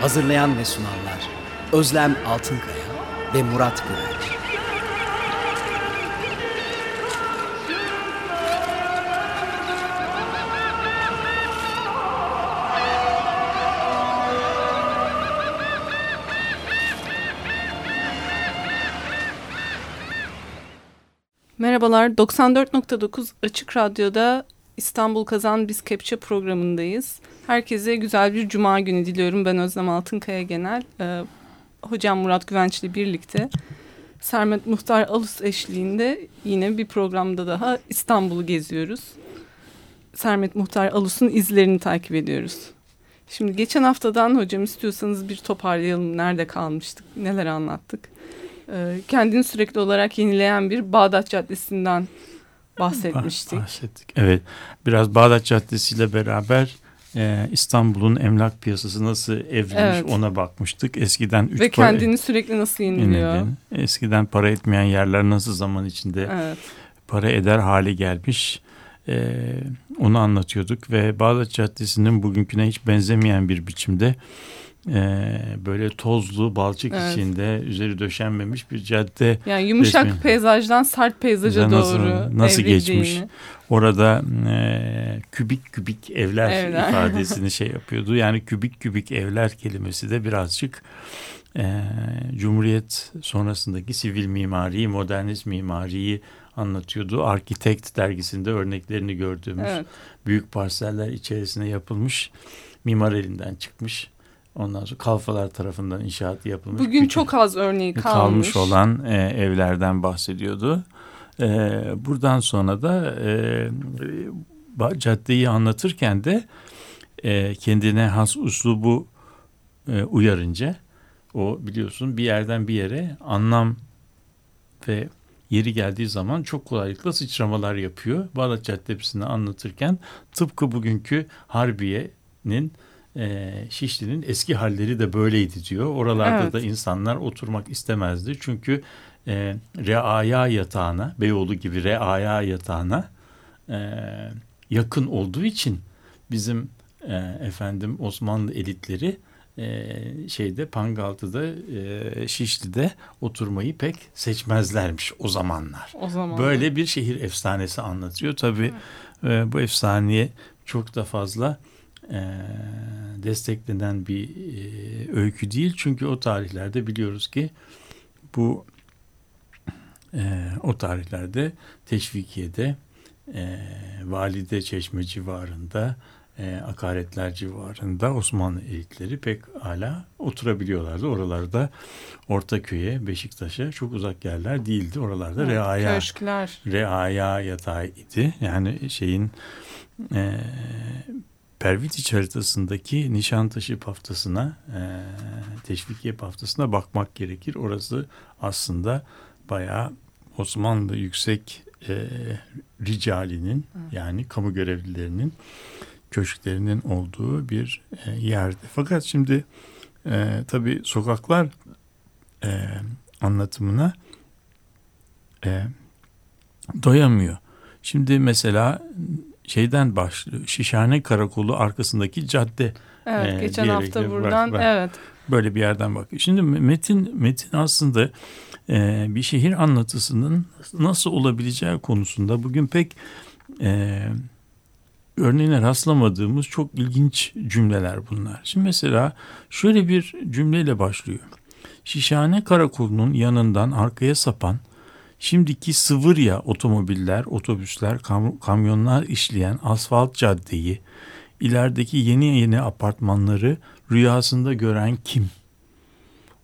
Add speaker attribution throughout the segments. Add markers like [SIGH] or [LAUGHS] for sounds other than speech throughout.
Speaker 1: Hazırlayan ve sunanlar Özlem Altınkaya ve Murat Güvenç.
Speaker 2: Merhabalar, 94.9 Açık Radyo'da İstanbul Kazan Biz Kepçe programındayız. Herkese güzel bir cuma günü diliyorum. Ben Özlem Altınkaya Genel. Ee, hocam Murat Güvenç ile birlikte Sermet Muhtar Alus eşliğinde yine bir programda daha İstanbul'u geziyoruz. Sermet Muhtar Alus'un izlerini takip ediyoruz. Şimdi geçen haftadan hocam istiyorsanız bir toparlayalım. Nerede kalmıştık, neler anlattık. Ee, kendini sürekli olarak yenileyen bir Bağdat Caddesi'nden bahsetmiştik.
Speaker 3: Bahsettik. Evet. Biraz Bağdat Caddesi ile beraber e, İstanbul'un emlak piyasası nasıl evrilmiş
Speaker 2: Evet.
Speaker 3: ona bakmıştık. Eskiden üç
Speaker 2: Ve
Speaker 3: para-
Speaker 2: kendini sürekli nasıl yeniliyor.
Speaker 3: Eskiden para etmeyen yerler nasıl zaman içinde
Speaker 2: Evet.
Speaker 3: para eder hale gelmiş. E, onu anlatıyorduk ve Bağdat Caddesi'nin bugünküne hiç benzemeyen bir biçimde e, böyle tozlu balçık
Speaker 2: Evet.
Speaker 3: içinde üzeri döşenmemiş bir cadde
Speaker 2: Yani yumuşak
Speaker 3: Resmi.
Speaker 2: peyzajdan sert peyzaja
Speaker 3: Nasıl-
Speaker 2: doğru
Speaker 3: nasıl geçmiş? Orada e, kübik kübik evler,
Speaker 2: Evler. [LAUGHS]
Speaker 3: ifadesini şey yapıyordu. Yani kübik kübik evler kelimesi de birazcık e, Cumhuriyet sonrasındaki sivil mimariyi, modernist mimariyi anlatıyordu. Architect dergisinde örneklerini gördüğümüz
Speaker 2: Evet.
Speaker 3: büyük parseller içerisine yapılmış mimar elinden çıkmış. Ondan sonra kalfalar tarafından inşaat yapılmış.
Speaker 2: Bugün
Speaker 3: küçük-
Speaker 2: çok az örneği kalmış.
Speaker 3: kalmış olan e, evlerden bahsediyordu. E, buradan sonra da e, caddeyi anlatırken de e, kendine has uslubu e, uyarınca o biliyorsun bir yerden bir yere anlam ve yeri geldiği zaman çok kolaylıkla sıçramalar yapıyor. Bağdat Caddesi'ni anlatırken tıpkı bugünkü Harbiye'nin e, Şişli'nin eski halleri de böyleydi diyor. Oralarda
Speaker 2: Evet.
Speaker 3: da insanlar oturmak istemezdi. Çünkü e, reaya yatağına, Beyoğlu gibi reaya yatağına e, yakın olduğu için bizim e, efendim Osmanlı elitleri e, şeyde Pangaltı'da e, Şişli'de oturmayı pek seçmezlermiş o zamanlar.
Speaker 2: O zaman.
Speaker 3: Böyle bir şehir efsanesi anlatıyor. Tabii e, bu efsaneye çok da fazla e, desteklenen bir e, öykü değil. Çünkü o tarihlerde biliyoruz ki bu e, o tarihlerde Teşvikiye'de e, Valide Çeşme civarında e, akaretler civarında Osmanlı elitleri pek hala oturabiliyorlardı. Oralarda Ortaköy'e, Beşiktaş'a çok uzak yerler değildi. Oralarda
Speaker 2: Evet,
Speaker 3: reaya
Speaker 2: Köşkler.
Speaker 3: reaya yatağı idi. Yani şeyin e, Pervitiç haritasındaki Nişantaşı paftasına, e, Teşvikiye paftasına bakmak gerekir. Orası aslında bayağı Osmanlı yüksek e, ricalinin yani kamu görevlilerinin köşklerinin olduğu bir e, yerdi. Fakat şimdi e, tabii sokaklar e, anlatımına e, doyamıyor. Şimdi mesela şeyden başlıyor. Şişhane Karakolu arkasındaki cadde
Speaker 2: Evet,
Speaker 3: e,
Speaker 2: geçen hafta buradan
Speaker 3: bırak-
Speaker 2: evet.
Speaker 3: böyle bir yerden bakıyor. Şimdi metin metin aslında e, bir şehir anlatısının nasıl olabileceği konusunda bugün pek e, örneğine rastlamadığımız çok ilginç cümleler bunlar. Şimdi mesela şöyle bir cümleyle başlıyor. Şişhane Karakolu'nun yanından arkaya sapan şimdiki Sıvırya otomobiller, otobüsler, kam- kamyonlar işleyen asfalt caddeyi, ilerideki yeni yeni apartmanları rüyasında gören kim?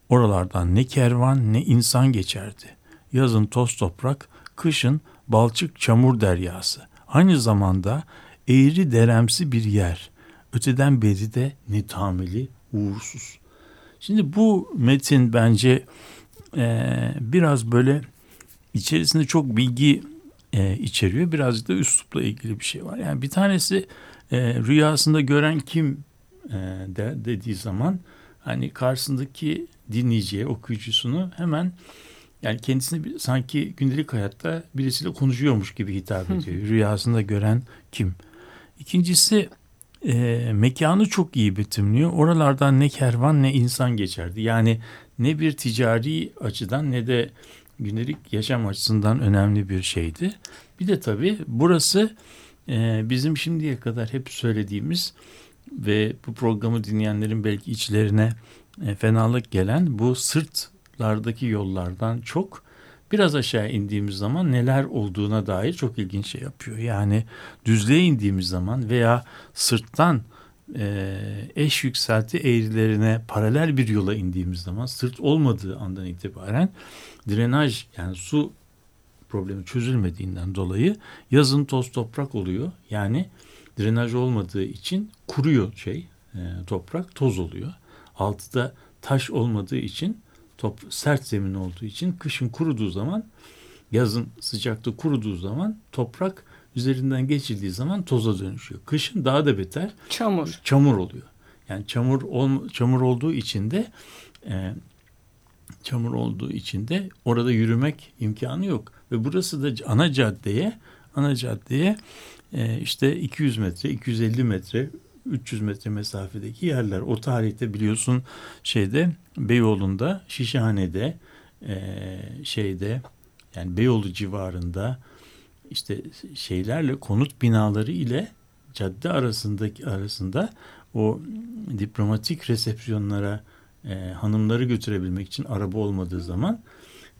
Speaker 3: Oralardan ne kervan ne insan geçerdi. Yazın toz toprak, kışın balçık çamur deryası. Aynı zamanda eğri deremsi bir yer. Öteden beri de netameli, uğursuz. Şimdi bu metin bence e, biraz böyle içerisinde çok bilgi e, içeriyor. Birazcık da üslupla ilgili bir şey var. Yani bir tanesi e, rüyasında gören kim e, de, dediği zaman hani karşısındaki dinleyiciye, okuyucusunu hemen yani kendisini bir, sanki gündelik hayatta birisiyle konuşuyormuş gibi hitap ediyor. Rüyasında gören kim? İkincisi e, mekanı çok iyi betimliyor. Oralardan ne kervan ne insan geçerdi. Yani ne bir ticari açıdan ne de gündelik yaşam açısından önemli bir şeydi. Bir de tabii burası e, bizim şimdiye kadar hep söylediğimiz ve bu programı dinleyenlerin belki içlerine e, fenalık gelen bu sırtlardaki yollardan çok biraz aşağı indiğimiz zaman neler olduğuna dair çok ilginç şey yapıyor. Yani düzlüğe indiğimiz zaman veya sırttan e, eş yükselti eğrilerine paralel bir yola indiğimiz zaman sırt olmadığı andan itibaren drenaj yani su problemi çözülmediğinden dolayı yazın toz toprak oluyor. Yani drenaj olmadığı için kuruyor şey e, toprak toz oluyor. Altıda taş olmadığı için top, sert zemin olduğu için kışın kuruduğu zaman yazın sıcakta kuruduğu zaman toprak üzerinden geçildiği zaman toza dönüşüyor. Kışın daha da beter
Speaker 2: Çamur.
Speaker 3: çamur oluyor. Yani çamur ol, çamur olduğu için de e, çamur olduğu için de orada yürümek imkanı yok. Ve burası da ana caddeye ana caddeye e, işte 200 metre, 250 metre, 300 metre mesafedeki yerler. O tarihte biliyorsun şeyde Beyoğlu'nda, Şişhane'de, e, şeyde yani Beyoğlu civarında işte şeylerle konut binaları ile cadde arasındaki arasında o diplomatik resepsiyonlara e, hanımları götürebilmek için araba olmadığı zaman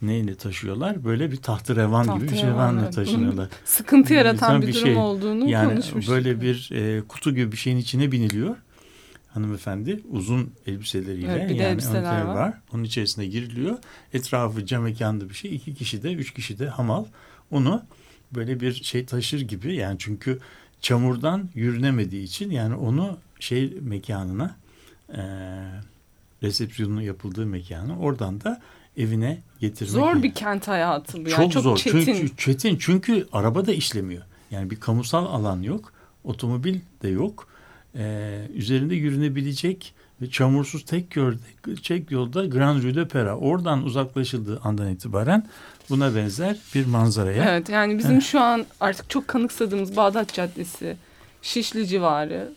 Speaker 3: neyle taşıyorlar? Böyle bir tahterevan gibi bir şeyvanla taşınıyorlar.
Speaker 2: Sıkıntı yaratan
Speaker 3: Güzel
Speaker 2: bir,
Speaker 3: bir
Speaker 2: durum
Speaker 3: şey.
Speaker 2: olduğunu
Speaker 3: Yani
Speaker 2: konuşmuştuk.
Speaker 3: böyle bir e, kutu gibi bir şeyin içine biniliyor. Hanımefendi uzun elbiseleriyle
Speaker 2: Evet, bir de
Speaker 3: yani
Speaker 2: elbiseler var.
Speaker 3: var. Onun içerisine giriliyor. Etrafı cam mekanlı bir şey. İki kişi de üç kişi de hamal. Onu böyle bir şey taşır gibi yani çünkü çamurdan yürünemediği için yani onu şey mekanına e, resepsiyonun yapıldığı mekana oradan da evine getirmek.
Speaker 2: Zor bir kent hayatı bu. Yani.
Speaker 3: Çok,
Speaker 2: Çok,
Speaker 3: zor.
Speaker 2: çetin.
Speaker 3: Çünkü çetin çünkü araba da işlemiyor. Yani bir kamusal alan yok. Otomobil de yok. Ee, üzerinde yürünebilecek ve çamursuz tek yolda, tek yolda Grand Rue de Pera. Oradan uzaklaşıldığı andan itibaren buna benzer bir manzaraya.
Speaker 2: Evet yani bizim şu an artık çok kanıksadığımız Bağdat Caddesi, Şişli civarı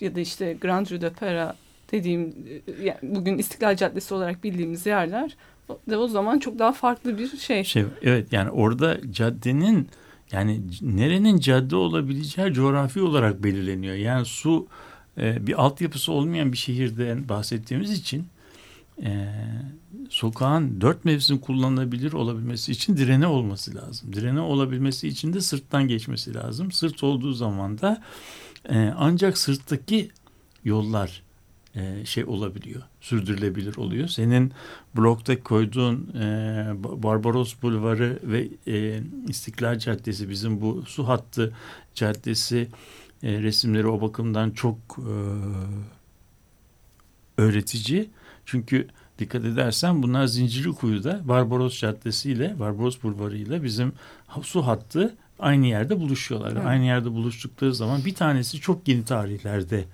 Speaker 2: ya da işte Grand Rue de Pera dediğim yani bugün İstiklal Caddesi olarak bildiğimiz yerler de o zaman çok daha farklı bir şey.
Speaker 3: Şey, evet yani orada caddenin yani nerenin cadde olabileceği coğrafi olarak belirleniyor. Yani su e, bir altyapısı olmayan bir şehirden bahsettiğimiz için e, sokağın dört mevsim kullanılabilir olabilmesi için direne olması lazım. Direne olabilmesi için de sırttan geçmesi lazım. Sırt olduğu zaman da e, ancak sırttaki yollar e, şey olabiliyor, sürdürülebilir oluyor. Senin blokta koyduğun e, Barbaros Bulvarı ve e, İstiklal Caddesi bizim bu su hattı caddesi e, resimleri o bakımdan çok e, öğretici. Çünkü dikkat edersen bunlar Zincirlikuyu'da Barbaros Caddesi ile Barbaros Bulvarı ile bizim su hattı aynı yerde buluşuyorlar.
Speaker 2: Evet.
Speaker 3: Aynı yerde buluştukları zaman bir tanesi çok yeni tarihlerde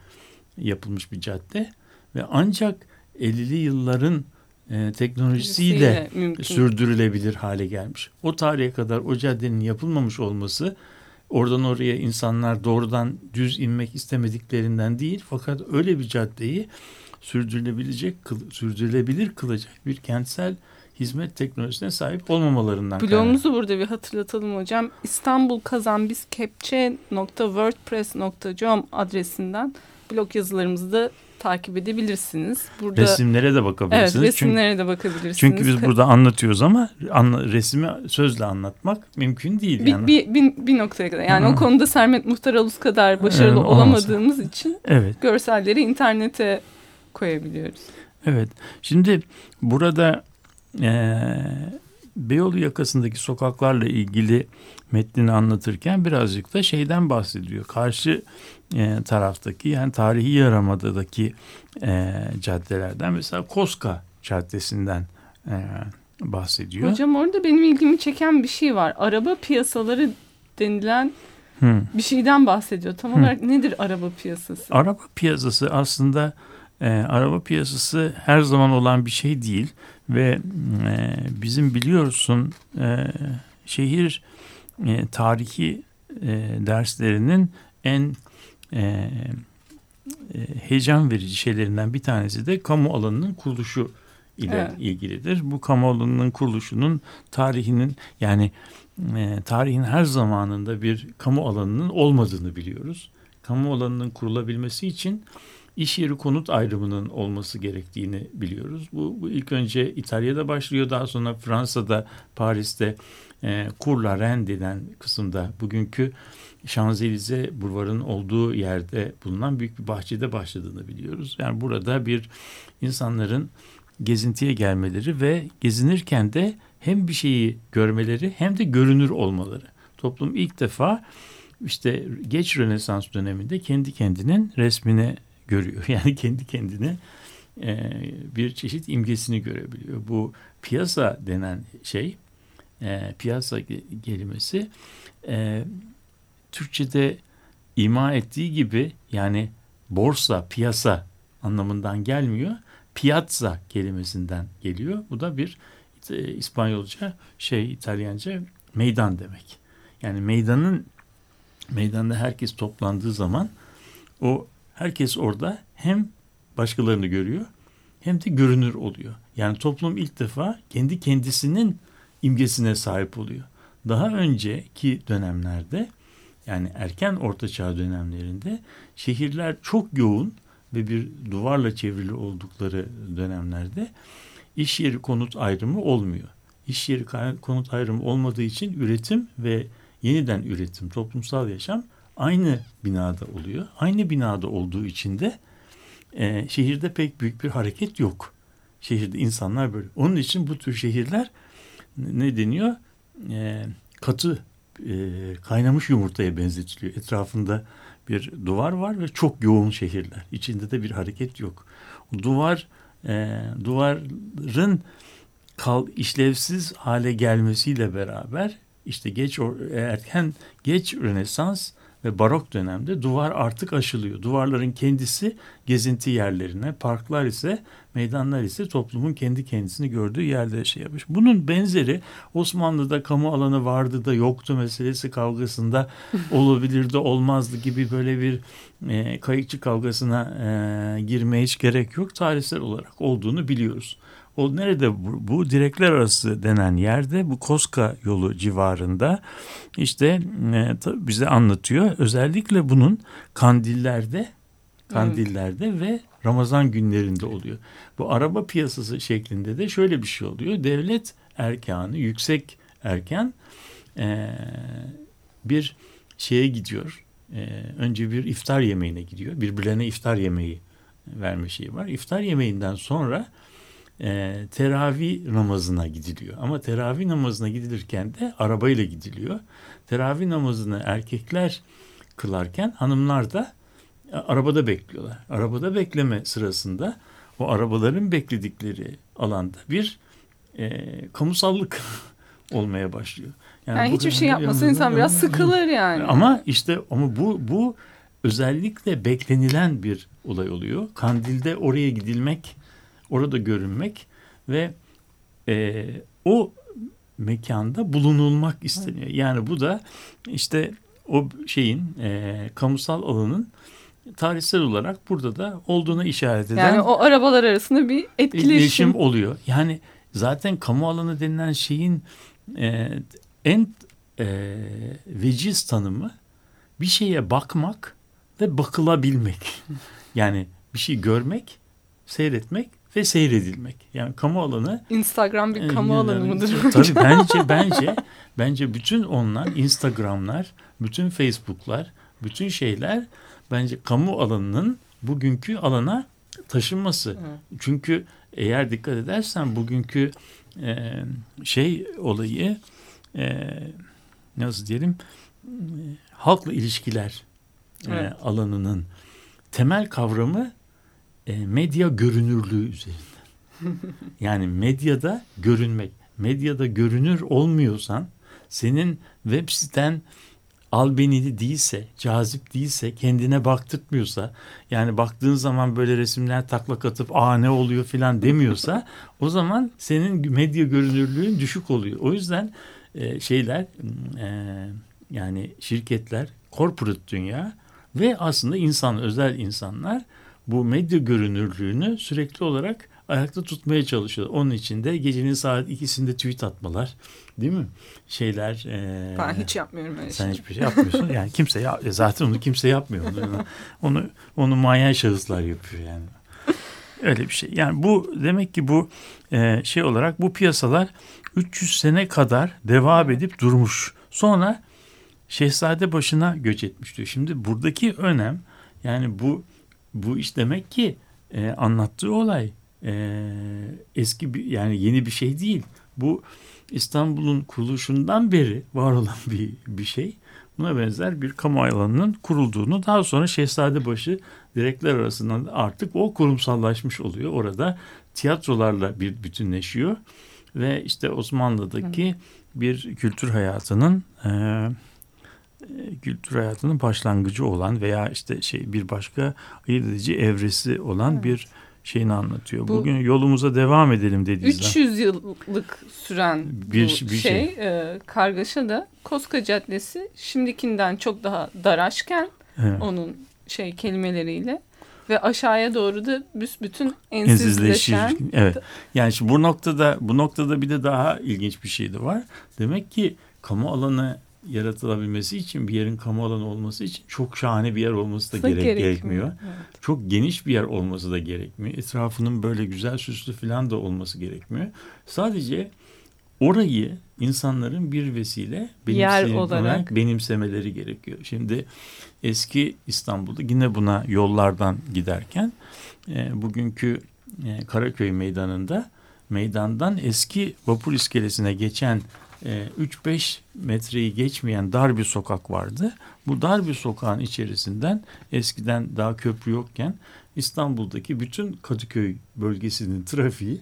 Speaker 3: yapılmış bir cadde ve ancak 50'li yılların e, teknolojisiyle
Speaker 2: mümkün.
Speaker 3: sürdürülebilir hale gelmiş. O tarihe kadar o caddenin yapılmamış olması oradan oraya insanlar doğrudan düz inmek istemediklerinden değil fakat öyle bir caddeyi sürdürülebilecek kıl- sürdürülebilir kılacak bir kentsel hizmet teknolojisine sahip olmamalarından kaynaklı.
Speaker 2: Blogumuzu burada bir hatırlatalım hocam. İstanbul Kazan Biz Kepçe.wordpress.com adresinden blog yazılarımızı da takip edebilirsiniz. Burada
Speaker 3: Resimlere de
Speaker 2: evet
Speaker 3: bakabilirsiniz. çünkü,
Speaker 2: resimlere de bakabilirsiniz.
Speaker 3: çünkü biz burada anlatıyoruz ama anla, resmi sözle anlatmak mümkün değil.
Speaker 2: bir,
Speaker 3: yani.
Speaker 2: bir, bir, bir noktaya kadar. Yani
Speaker 3: Hı.
Speaker 2: o konuda Sermet Muhtaralus kadar başarılı
Speaker 3: Evet,
Speaker 2: olamadığımız için
Speaker 3: Evet.
Speaker 2: görselleri internete koyabiliyoruz.
Speaker 3: Evet. Şimdi burada e, Beyoğlu yakasındaki sokaklarla ilgili metnini anlatırken birazcık da şeyden bahsediyor. Karşı e, taraftaki yani tarihi Yarımada'daki e, caddelerden mesela Koska Caddesi'nden e, bahsediyor.
Speaker 2: Hocam orada benim ilgimi çeken bir şey var. Araba piyasaları denilen
Speaker 3: Hı.
Speaker 2: bir şeyden bahsediyor. Tam olarak nedir araba piyasası?
Speaker 3: Araba piyasası aslında e, araba piyasası her zaman olan bir şey değil ve e, bizim biliyorsun e, şehir e, tarihi e, derslerinin en e, e, heyecan verici şeylerinden bir tanesi de kamu alanının kuruluşu ile
Speaker 2: Evet.
Speaker 3: ilgilidir. Bu kamu alanının kuruluşunun tarihinin yani e, tarihin her zamanında bir kamu alanının olmadığını biliyoruz. Kamu alanının kurulabilmesi için iş yeri konut ayrımının olması gerektiğini biliyoruz. Bu, bu ilk önce İtalya'da başlıyor daha sonra Fransa'da Paris'te e, Cour la Reine denen kısımda bugünkü Şanzelize Bulvarı'nın olduğu yerde bulunan büyük bir bahçede başladığını biliyoruz. Yani burada bir insanların gezintiye gelmeleri ve gezinirken de hem bir şeyi görmeleri hem de görünür olmaları. Toplum ilk defa işte geç Rönesans döneminde kendi kendinin resmini görüyor. [LAUGHS] Yani kendi kendine e, bir çeşit imgesini görebiliyor. Bu piyasa denen şey, e, piyasa kelimesi e, Türkçe'de ima ettiği gibi yani borsa, piyasa anlamından gelmiyor. Piazza kelimesinden geliyor. Bu da bir e, İspanyolca şey İtalyanca meydan demek. Yani meydanın meydanda herkes toplandığı zaman o herkes orada hem başkalarını görüyor hem de görünür oluyor. Yani toplum ilk defa kendi kendisinin imgesine sahip oluyor. Daha önceki dönemlerde yani erken ortaçağ dönemlerinde şehirler çok yoğun ve bir duvarla çevrili oldukları dönemlerde iş yeri konut ayrımı olmuyor. İş yeri konut ayrımı olmadığı için üretim ve yeniden üretim, toplumsal yaşam aynı binada oluyor. Aynı binada olduğu için de e, şehirde pek büyük bir hareket yok. Şehirde insanlar böyle. Onun için bu tür şehirler ne deniyor? E, katı e, kaynamış yumurtaya benzetiliyor. Etrafında bir duvar var ve çok yoğun şehirler. İçinde de bir hareket yok. Duvar e, duvarın kal, işlevsiz hale gelmesiyle beraber işte geç erken geç Rönesans ve barok dönemde duvar artık aşılıyor. Duvarların kendisi gezinti yerlerine, parklar ise meydanlar ise toplumun kendi kendisini gördüğü yerde şey yapmış. Bunun benzeri Osmanlı'da kamu alanı vardı da yoktu meselesi kavgasında [LAUGHS] olabilirdi olmazdı gibi böyle bir e, kayıkçı kavgasına e, girmeye hiç gerek yok. Tarihsel olarak olduğunu biliyoruz. O nerede bu, bu direkler arası denen yerde bu Koska yolu civarında işte e, tabii bize anlatıyor. Özellikle bunun kandillerde kandillerde ve Ramazan günlerinde oluyor. Bu araba piyasası şeklinde de şöyle bir şey oluyor. Devlet erkanı, yüksek erken e, bir şeye gidiyor. E, önce bir iftar yemeğine gidiyor. Birbirlerine iftar yemeği verme şeyi var. İftar yemeğinden sonra e, teravih namazına gidiliyor. Ama teravih namazına gidilirken de arabayla gidiliyor. Teravih namazını erkekler kılarken hanımlar da arabada bekliyorlar. Arabada bekleme sırasında o arabaların bekledikleri alanda bir e, kamusallık [LAUGHS] olmaya başlıyor.
Speaker 2: Yani
Speaker 3: bu-
Speaker 2: hiçbir şey yapmasa insan biraz sıkılır yani.
Speaker 3: Ama işte ama bu bu özellikle beklenilen bir olay oluyor. Kandil'de oraya gidilmek, orada görünmek ve e, o mekanda bulunulmak isteniyor. Yani bu da işte o şeyin e, kamusal alanın tarihsel olarak burada da olduğuna işaret eden
Speaker 2: Yani o arabalar arasında bir etkileşim.
Speaker 3: iletişim oluyor. Yani zaten kamu alanı denilen şeyin e, en e, veciz tanımı bir şeye bakmak ve bakılabilmek. [LAUGHS] Yani bir şey görmek, seyretmek ve seyredilmek. Yani kamu alanı
Speaker 2: Instagram bir
Speaker 3: e,
Speaker 2: kamu
Speaker 3: yani-
Speaker 2: alanı mıdır? [LAUGHS]
Speaker 3: Tabii bence [LAUGHS] bence bence bütün onlar Instagram'lar, bütün Facebook'lar, bütün şeyler bence kamu alanının bugünkü alana taşınması. Çünkü eğer dikkat edersen bugünkü e, şey olayı e, nasıl diyelim e, halkla ilişkiler e,
Speaker 2: Evet.
Speaker 3: alanının temel kavramı e, medya görünürlüğü üzerinden. [LAUGHS] yani medyada görünmek. Medyada görünür olmuyorsan senin web siten albenili değilse, cazip değilse, kendine baktırtmıyorsa, yani baktığın zaman böyle resimler taklak atıp aa ne oluyor filan demiyorsa o zaman senin medya görünürlüğün düşük oluyor. O yüzden e, şeyler e, yani şirketler, corporate dünya ve aslında insan, özel insanlar bu medya görünürlüğünü sürekli olarak ayakta tutmaya çalışıyor. Onun için de gecenin saat ikisinde tweet atmalar değil mi? Şeyler. e,
Speaker 2: Ben hiç yapmıyorum öyle
Speaker 3: sen
Speaker 2: şey.
Speaker 3: hiçbir şey yapmıyorsun. Yani kimse ya, zaten onu kimse yapmıyor. Onu onu, onu manyan şahıslar yapıyor yani. Öyle bir şey. Yani bu demek ki bu e, şey olarak bu piyasalar 300 sene kadar devam edip durmuş. Sonra şehzade başına göç etmiş diyor. Şimdi buradaki önem yani bu bu iş demek ki e, anlattığı olay e, eski bir yani yeni bir şey değil. Bu İstanbul'un kuruluşundan beri var olan [LAUGHS] bir bir şey. Buna benzer bir kamu alanının kurulduğunu daha sonra Şehzadebaşı direkler arasında artık o kurumsallaşmış oluyor. Orada tiyatrolarla bir bütünleşiyor ve işte Osmanlı'daki bir kültür hayatının e, kültür hayatının başlangıcı olan veya işte şey bir başka ayırt edici evresi olan bir şeyini anlatıyor.
Speaker 2: Bu-
Speaker 3: Bugün yolumuza devam edelim dediği zaman.
Speaker 2: 300 yıllık süren
Speaker 3: Bir-
Speaker 2: bu
Speaker 3: bir
Speaker 2: şey,
Speaker 3: şey.
Speaker 2: e, kargaşa da Koska Caddesi şimdikinden çok daha daraşken
Speaker 3: Evet.
Speaker 2: onun şey kelimeleriyle ve aşağıya doğru da büsbütün
Speaker 3: ensizleşir.
Speaker 2: ensizleşen
Speaker 3: Evet. Yani şimdi bu noktada bu noktada bir de daha ilginç bir şey de var. Demek ki kamu alanı yaratılabilmesi için bir yerin kamu alanı olması için çok şahane bir yer olması da
Speaker 2: da
Speaker 3: gerek,
Speaker 2: gerekmiyor.
Speaker 3: gerekmiyor. Çok geniş bir yer olması da gerekmiyor. Etrafının böyle güzel süslü falan da olması gerekmiyor. Sadece orayı insanların bir vesile
Speaker 2: Yer
Speaker 3: benimse-
Speaker 2: olarak.
Speaker 3: benimsemeleri gerekiyor. Şimdi eski İstanbul'da yine buna yollardan giderken e, bugünkü e, Karaköy meydanında meydandan eski vapur iskelesine geçen 3-5 metreyi geçmeyen dar bir sokak vardı. Bu dar bir sokağın içerisinden eskiden daha köprü yokken İstanbul'daki bütün Kadıköy bölgesinin trafiği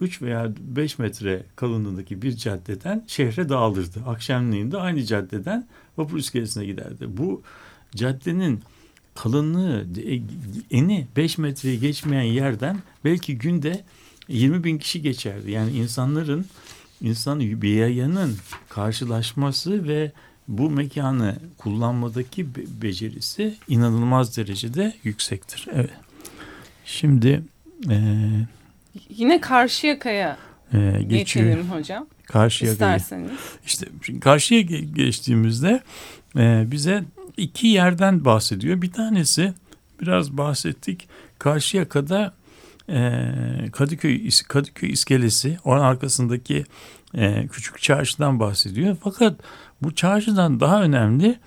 Speaker 3: 3 veya 5 metre kalınlığındaki bir caddeden şehre dağılırdı. Akşamleyin de aynı caddeden vapur iskelesine giderdi. Bu caddenin kalınlığı, e, eni 5 metreyi geçmeyen yerden belki günde 20 bin kişi geçerdi. Yani insanların, insan bir yayanın karşılaşması ve bu mekanı kullanmadaki be- becerisi inanılmaz derecede yüksektir. Evet. Şimdi e,
Speaker 2: Yine Karşıyaka'ya
Speaker 3: e,
Speaker 2: geçelim hocam.
Speaker 3: Karşıya
Speaker 2: isterseniz.
Speaker 3: işte karşıya ge- geçtiğimizde e, bize iki yerden bahsediyor. Bir tanesi biraz bahsettik. Karşıyaka'da e, Kadıköy Kadıköy iskelesi, onun arkasındaki e, küçük çarşıdan bahsediyor. Fakat bu çarşıdan daha önemli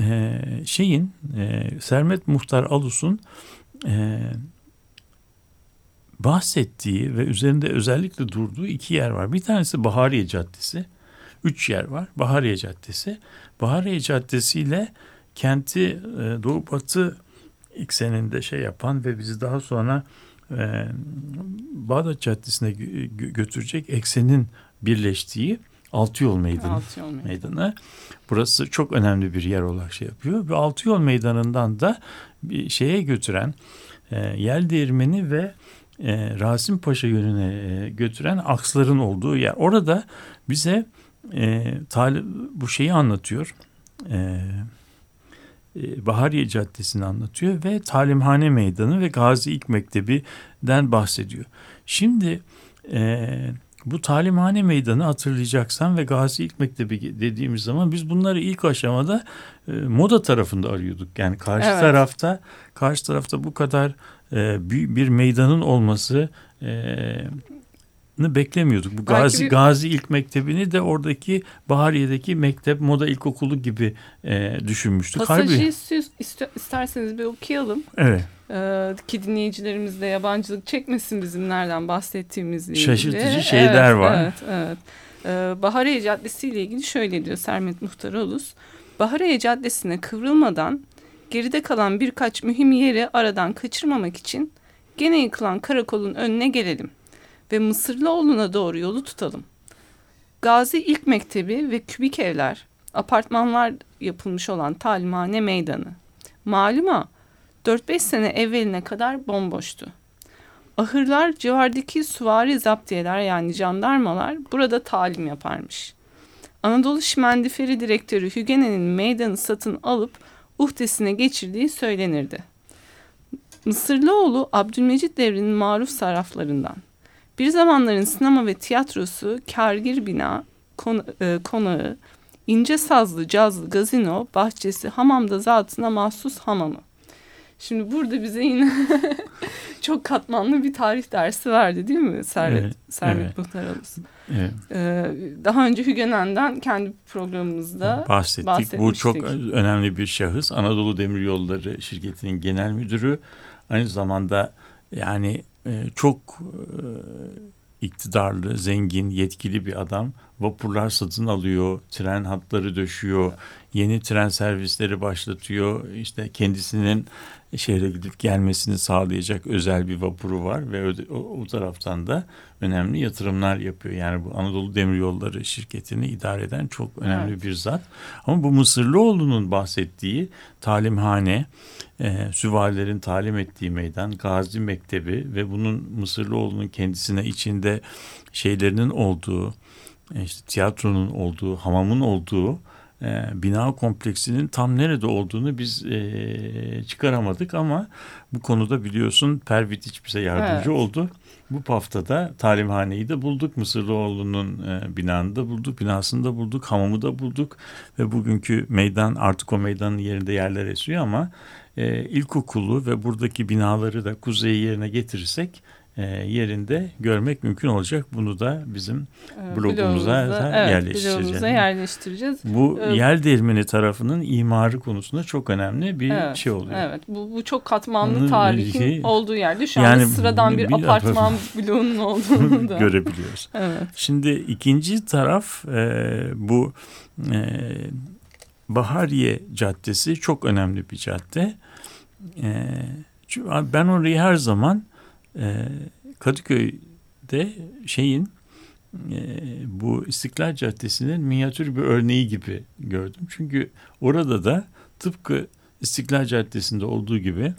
Speaker 3: e, şeyin e, Sermet Muhtar Alus'un bahsettiği ve üzerinde özellikle durduğu iki yer var. Bir tanesi Bahariye Caddesi. Üç yer var. Bahariye Caddesi. Bahariye Caddesi ile kenti Doğu Batı ekseninde şey yapan ve bizi daha sonra e, Bağdat Caddesi'ne gö- gö- götürecek eksenin birleştiği Altıyol Meydanı
Speaker 2: Altı yol meydanı.
Speaker 3: Burası çok önemli bir yer olarak şey yapıyor. Ve Altıyol Meydanı'ndan da bir şeye götüren e, Yel Değirmeni ve e, Rasim Paşa yönüne e, götüren aksların olduğu yer. Orada bize e, tali- bu şeyi anlatıyor. E, Bahariye Caddesi'ni anlatıyor ve Talimhane Meydanı ve Gazi İlk Mektebi'den bahsediyor. Şimdi e, bu Talimhane Meydanı hatırlayacaksan ve Gazi İlk Mektebi dediğimiz zaman biz bunları ilk aşamada e, moda tarafında arıyorduk. Yani karşı
Speaker 2: Evet.
Speaker 3: tarafta karşı tarafta bu kadar e, büyük bir meydanın olması e, beklemiyorduk. Bu Gazi
Speaker 2: bir-
Speaker 3: Gazi İlk Mektebi'ni de oradaki Bahariye'deki mektep moda ilkokulu gibi e, düşünmüştük.
Speaker 2: Pasajı isterseniz bir okuyalım.
Speaker 3: evet.
Speaker 2: Ee, ki dinleyicilerimiz de yabancılık çekmesin bizim nereden bahsettiğimizle ilgili.
Speaker 3: Şaşırtıcı şeyler
Speaker 2: Evet,
Speaker 3: var.
Speaker 2: Evet, evet. Ee, Bahariye Caddesi ile ilgili şöyle diyor Sermet Muhtarolus. Bahariye Caddesi'ne kıvrılmadan geride kalan birkaç mühim yeri aradan kaçırmamak için gene yıkılan karakolun önüne gelelim ve Mısırlıoğlu'na doğru yolu tutalım. Gazi İlk Mektebi ve kübik evler, apartmanlar yapılmış olan talimhane meydanı. Maluma 4-5 sene evveline kadar bomboştu. Ahırlar civardaki süvari zaptiyeler yani jandarmalar burada talim yaparmış. Anadolu Şimendiferi Direktörü Hügene'nin meydanı satın alıp uhdesine geçirdiği söylenirdi. Mısırlıoğlu Abdülmecit devrinin maruf sarraflarından. Bir zamanların sinema ve tiyatrosu, kargir bina, kon- e, konağı, ince sazlı, cazlı gazino, bahçesi, hamamda zatına mahsus hamamı. Şimdi burada bize yine [LAUGHS] çok katmanlı bir tarih dersi verdi değil mi Servet,
Speaker 3: Evet,
Speaker 2: Servet
Speaker 3: evet.
Speaker 2: Muhtaralus?
Speaker 3: evet.
Speaker 2: Ee, daha önce Hügenen'den kendi programımızda
Speaker 3: bahsettik. Bu
Speaker 2: bahsetmiştik.
Speaker 3: çok önemli bir şahıs. Anadolu Demiryolları şirketinin genel müdürü. Aynı zamanda yani e, çok e, iktidarlı, zengin, yetkili bir adam. Vapurlar satın alıyor, tren hatları döşüyor, yeni tren servisleri başlatıyor. İşte kendisinin şehre gidip gelmesini sağlayacak özel bir vapuru var ve öde- o, o taraftan da önemli yatırımlar yapıyor. Yani bu Anadolu Demiryolları şirketini idare eden çok önemli
Speaker 2: Evet.
Speaker 3: bir zat. Ama bu Mısırlıoğlu'nun bahsettiği talimhane, e, süvarilerin talim ettiği meydan, Gazi Mektebi ve bunun Mısırlıoğlu'nun kendisine içinde şeylerinin olduğu, e, işte tiyatronun olduğu, hamamın olduğu e, bina kompleksinin tam nerede olduğunu biz e, çıkaramadık ama bu konuda biliyorsun Pervitiç bize yardımcı
Speaker 2: Evet.
Speaker 3: oldu. Bu haftada talimhaneyi de bulduk. Mısırlıoğlu'nun e, binanı da bulduk, binasını da bulduk, hamamı da bulduk ve bugünkü meydan artık o meydanın yerinde yerler esiyor ama e, ilkokulu ve buradaki binaları da kuzey yerine getirirsek yerinde görmek mümkün olacak. Bunu da bizim
Speaker 2: e,
Speaker 3: blogumuza da
Speaker 2: evet,
Speaker 3: yerleştireceğiz.
Speaker 2: blogumuza yerleştireceğiz.
Speaker 3: bu
Speaker 2: Evet.
Speaker 3: yer değirmeni tarafının imarı konusunda çok önemli bir
Speaker 2: Evet,
Speaker 3: şey oluyor.
Speaker 2: Evet, bu, bu çok katmanlı tarihin
Speaker 3: şey-
Speaker 2: olduğu yerde şu
Speaker 3: Yani
Speaker 2: anda sıradan bir,
Speaker 3: bir-
Speaker 2: apartman [LAUGHS] bloğunun olduğunu da. [LAUGHS]
Speaker 3: görebiliyoruz.
Speaker 2: Evet.
Speaker 3: Şimdi ikinci taraf e, bu e, Bahariye Caddesi çok önemli bir cadde. E, ben orayı her zaman e, Kadıköy'de şeyin e, bu İstiklal Caddesi'nin minyatür bir örneği gibi gördüm. Çünkü orada da tıpkı İstiklal Caddesi'nde olduğu gibi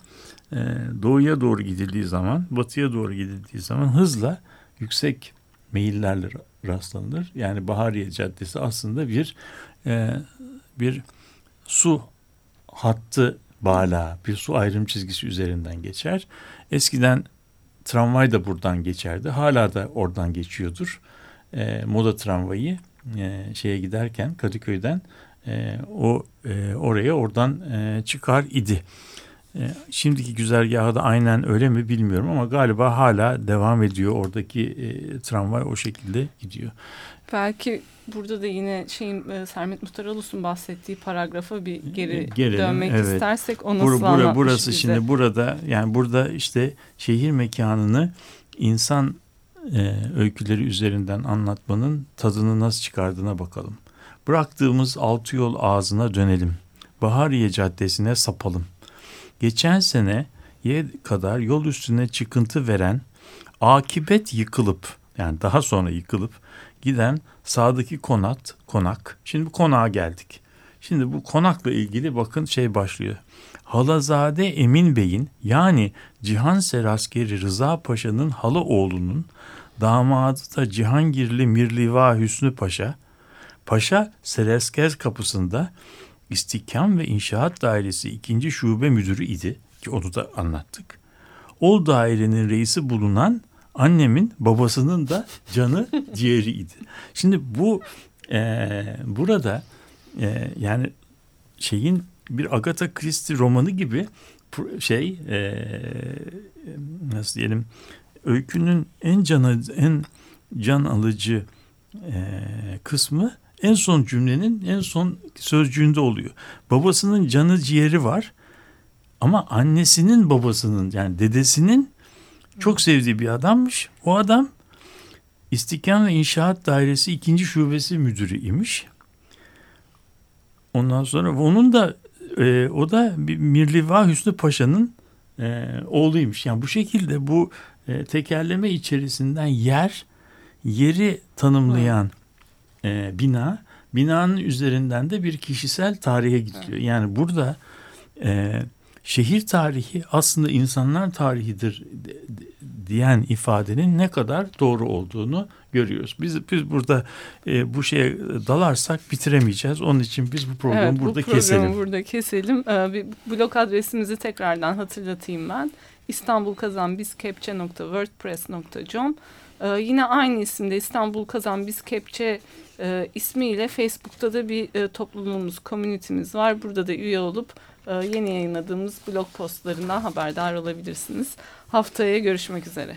Speaker 3: e, doğuya doğru gidildiği zaman, batıya doğru gidildiği zaman hızla yüksek meyillerle rastlanılır. Yani Bahariye Caddesi aslında bir e, bir su hattı bağla, bir su ayrım çizgisi üzerinden geçer. Eskiden tramvay da buradan geçerdi. Hala da oradan geçiyordur. E, moda tramvayı e, şeye giderken Kadıköy'den e, o e, oraya oradan e, çıkar idi. E, şimdiki güzergahı da aynen öyle mi bilmiyorum ama galiba hala devam ediyor. Oradaki e, tramvay o şekilde gidiyor.
Speaker 2: Belki burada da yine şeyin e, Sermet Muhtaralus'un bahsettiği paragrafa bir geri
Speaker 3: E, gelelim,
Speaker 2: dönmek
Speaker 3: evet.
Speaker 2: istersek o
Speaker 3: Bur-
Speaker 2: nasıl
Speaker 3: bura-
Speaker 2: anlatmış
Speaker 3: burası
Speaker 2: bize?
Speaker 3: şimdi burada yani burada işte şehir mekanını insan e, öyküleri üzerinden anlatmanın tadını nasıl çıkardığına bakalım. Bıraktığımız altı yol ağzına dönelim. Bahariye Caddesi'ne sapalım. Geçen sene ye kadar yol üstüne çıkıntı veren akibet yıkılıp yani daha sonra yıkılıp giden sağdaki konat konak. Şimdi bu konağa geldik. Şimdi bu konakla ilgili bakın şey başlıyor. Halazade Emin Bey'in yani Cihan Seraskeri Rıza Paşa'nın hala oğlunun damadı da Cihangirli Mirliva Hüsnü Paşa. Paşa Serasker kapısında İstihkam ve İnşaat Dairesi ikinci şube müdürü idi ki onu da anlattık. O dairenin reisi bulunan annemin babasının da canı [LAUGHS] ciğeri idi. Şimdi bu e, burada e, yani şeyin bir Agatha Christie romanı gibi şey e, nasıl diyelim öykünün en canı en can alıcı e, kısmı en son cümlenin en son sözcüğünde oluyor. Babasının canı ciğeri var ama annesinin babasının yani dedesinin çok sevdiği bir adammış. O adam İstihkam ve İnşaat Dairesi ikinci şubesi müdürü imiş. Ondan sonra onun da e, o da Mirliva Hüsnü Paşa'nın e, oğluymuş. Yani bu şekilde bu e, tekerleme içerisinden yer yeri tanımlayan e, bina binanın üzerinden de bir kişisel tarihe gidiyor. Yani burada e, şehir tarihi aslında insanlar tarihidir diyen ifadenin ne kadar doğru olduğunu görüyoruz. Biz biz burada e, bu şeye dalarsak bitiremeyeceğiz. Onun için biz bu programı
Speaker 2: evet,
Speaker 3: burada
Speaker 2: bu programı
Speaker 3: keselim.
Speaker 2: burada keselim. Ee, bir blog adresimizi tekrardan hatırlatayım ben. istanbulkazanbizkepçe.wordpress.com ee, Yine aynı isimde İstanbul Kazan Biz Kepçe e, ismiyle Facebook'ta da bir e, topluluğumuz, komünitimiz var. Burada da üye olup e, yeni yayınladığımız blog postlarından haberdar olabilirsiniz. Haftaya görüşmek üzere.